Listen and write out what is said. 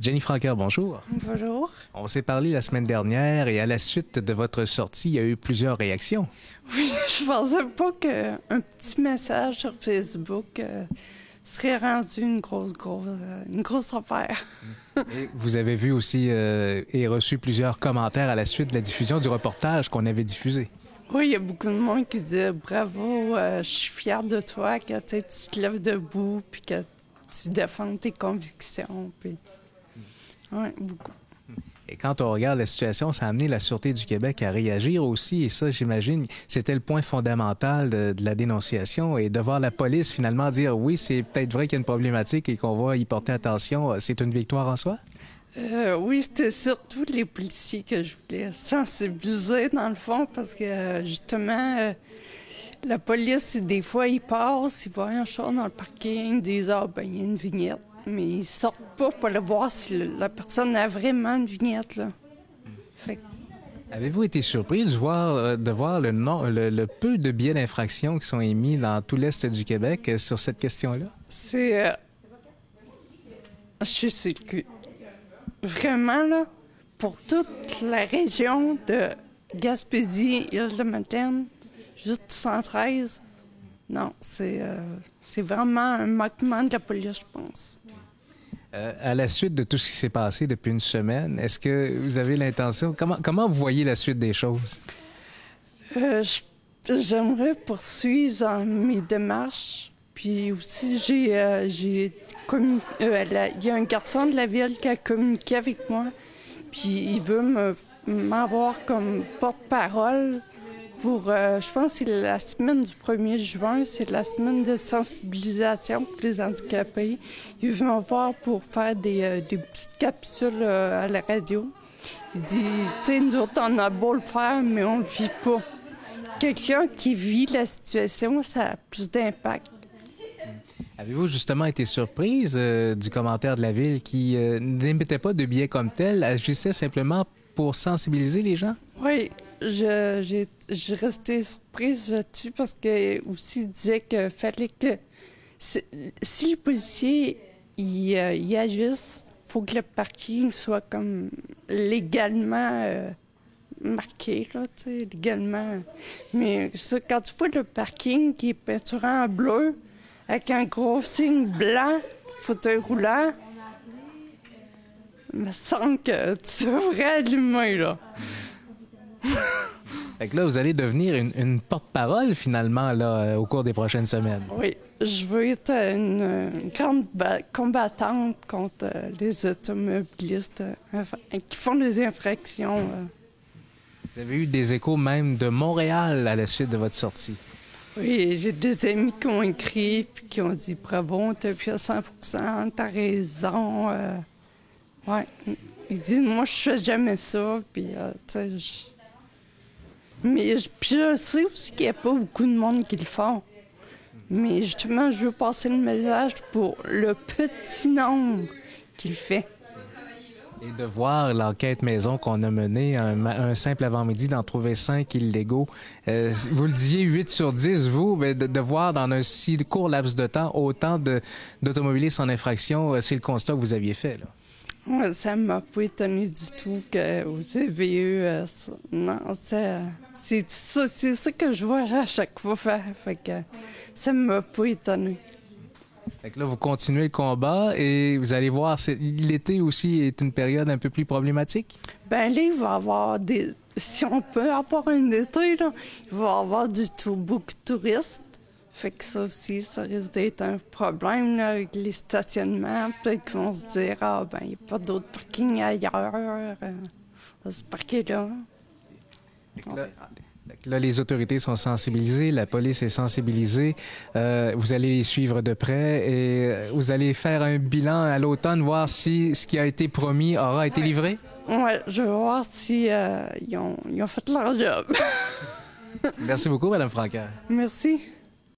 Jenny Franqueur, bonjour. Bonjour. On s'est parlé la semaine dernière et à la suite de votre sortie, il y a eu plusieurs réactions. Oui, je pensais pas qu'un petit message sur Facebook euh, serait rendu une grosse, grosse, euh, une grosse affaire. Et vous avez vu aussi euh, et reçu plusieurs commentaires à la suite de la diffusion du reportage qu'on avait diffusé. Oui, il y a beaucoup de monde qui dit bravo, euh, je suis fière de toi, que tu te lèves debout, puis que tu défends tes convictions. Puis... Oui, beaucoup. Et quand on regarde la situation, ça a amené la Sûreté du Québec à réagir aussi. Et ça, j'imagine, c'était le point fondamental de, de la dénonciation. Et de voir la police finalement dire oui, c'est peut-être vrai qu'il y a une problématique et qu'on va y porter attention, c'est une victoire en soi? Euh, oui, c'était surtout les policiers que je voulais sensibiliser, dans le fond, parce que euh, justement, euh, la police, des fois, ils passent, ils voient un chat dans le parking, disent Ah, ben, il y a une vignette. Mais ils sortent pas pour le voir si le- la personne a vraiment une vignette, là. Fait Avez-vous été surpris de voir, euh, de voir le, nom, le, le peu de billets d'infraction qui sont émis dans tout l'Est du Québec euh, sur cette question-là? c'est. euh, je suis sur le cul. Vraiment, là, pour toute la région de Gaspésie, Île-de-Madeleine, juste 113, non, c'est euh, c'est vraiment un manquement de la police, je pense. Euh, à la suite de tout ce qui s'est passé depuis une semaine, est-ce que vous avez l'intention, comment, comment vous voyez la suite des choses? Euh, J'aimerais poursuivre dans mes démarches. Puis aussi, j'ai euh, j'ai Il y a un garçon de la ville qui a communiqué avec moi. Puis il veut me- m'avoir comme porte-parole pour, euh, je pense que c'est la semaine du 1er juin, c'est la semaine de sensibilisation pour les handicapés. Il veut m'avoir pour faire des, euh, des petites capsules euh, à la radio. Il dit, tu sais, nous autres, on a beau le faire, mais on le vit pas. Quelqu'un qui vit la situation, ça a plus d'impact. Avez-vous justement été surprise euh, du commentaire de la ville qui euh, n'émettait pas de billets comme tel, agissait simplement pour sensibiliser les gens? Oui, je- j'ai j'ai resté surprise là-dessus parce que aussi il disait qu'il fallait que si, les policiers ils, euh, agissent, faut que le parking soit comme légalement euh, marqué, là, légalement. Mais ça, quand tu vois le parking qui est peinturé en bleu avec un gros signe blanc, fauteuil roulant, il me semble que tu devrais allumer, là. Fait que là, vous allez devenir une, une porte-parole finalement là, euh, au cours des prochaines semaines. Oui, je veux être une, une grande ba- combattante contre euh, les automobilistes euh, qui font des infractions. Vous avez eu des échos même de Montréal à la suite de votre sortie. Oui, j'ai des amis qui ont écrit puis qui ont dit bravo, t'as plus à 100% t'as raison. ouais. Ils disent moi je fais jamais ça, puis tu sais, mais je, je sais aussi qu'il n'y a pas beaucoup de monde qui le font. Mais justement, je veux passer le message pour le petit nombre qui le fait. Et de voir l'enquête maison qu'on a menée, un, un simple avant-midi, d'en trouver cinq illégaux. Euh, vous le disiez, 8 sur 10, vous, mais de, de voir dans un si court laps de temps autant d'automobilistes en infraction, euh, c'est le constat que vous aviez fait. Là. Ça m'a pas étonné du tout qu'au CVE, euh, ça- non, c'est ça, c'est ça que je vois à chaque fois faire. Fait que ça m'a pas étonné. Fait que là, vous continuez le combat et vous allez voir, l'été aussi est une période un peu plus problématique? Ben là, il va y avoir des. Si on peut avoir un été, là, il va y avoir du tout, beaucoup de touristes. Fait que ça aussi, ça risque d'être un problème là, avec les stationnements. Peut-être qu'ils vont se dire Ah, ben, il n'y a pas d'autres parkings ailleurs. euh, on va se parquer là. Les autorités sont sensibilisées, la police est sensibilisée. Euh, vous allez les suivre de près et euh, vous allez faire un bilan à l'automne, voir si ce qui a été promis aura été livré? Ouais, je vais voir si euh, ils, ont, ils ont fait leur job. Merci beaucoup, Madame Francaire. Merci.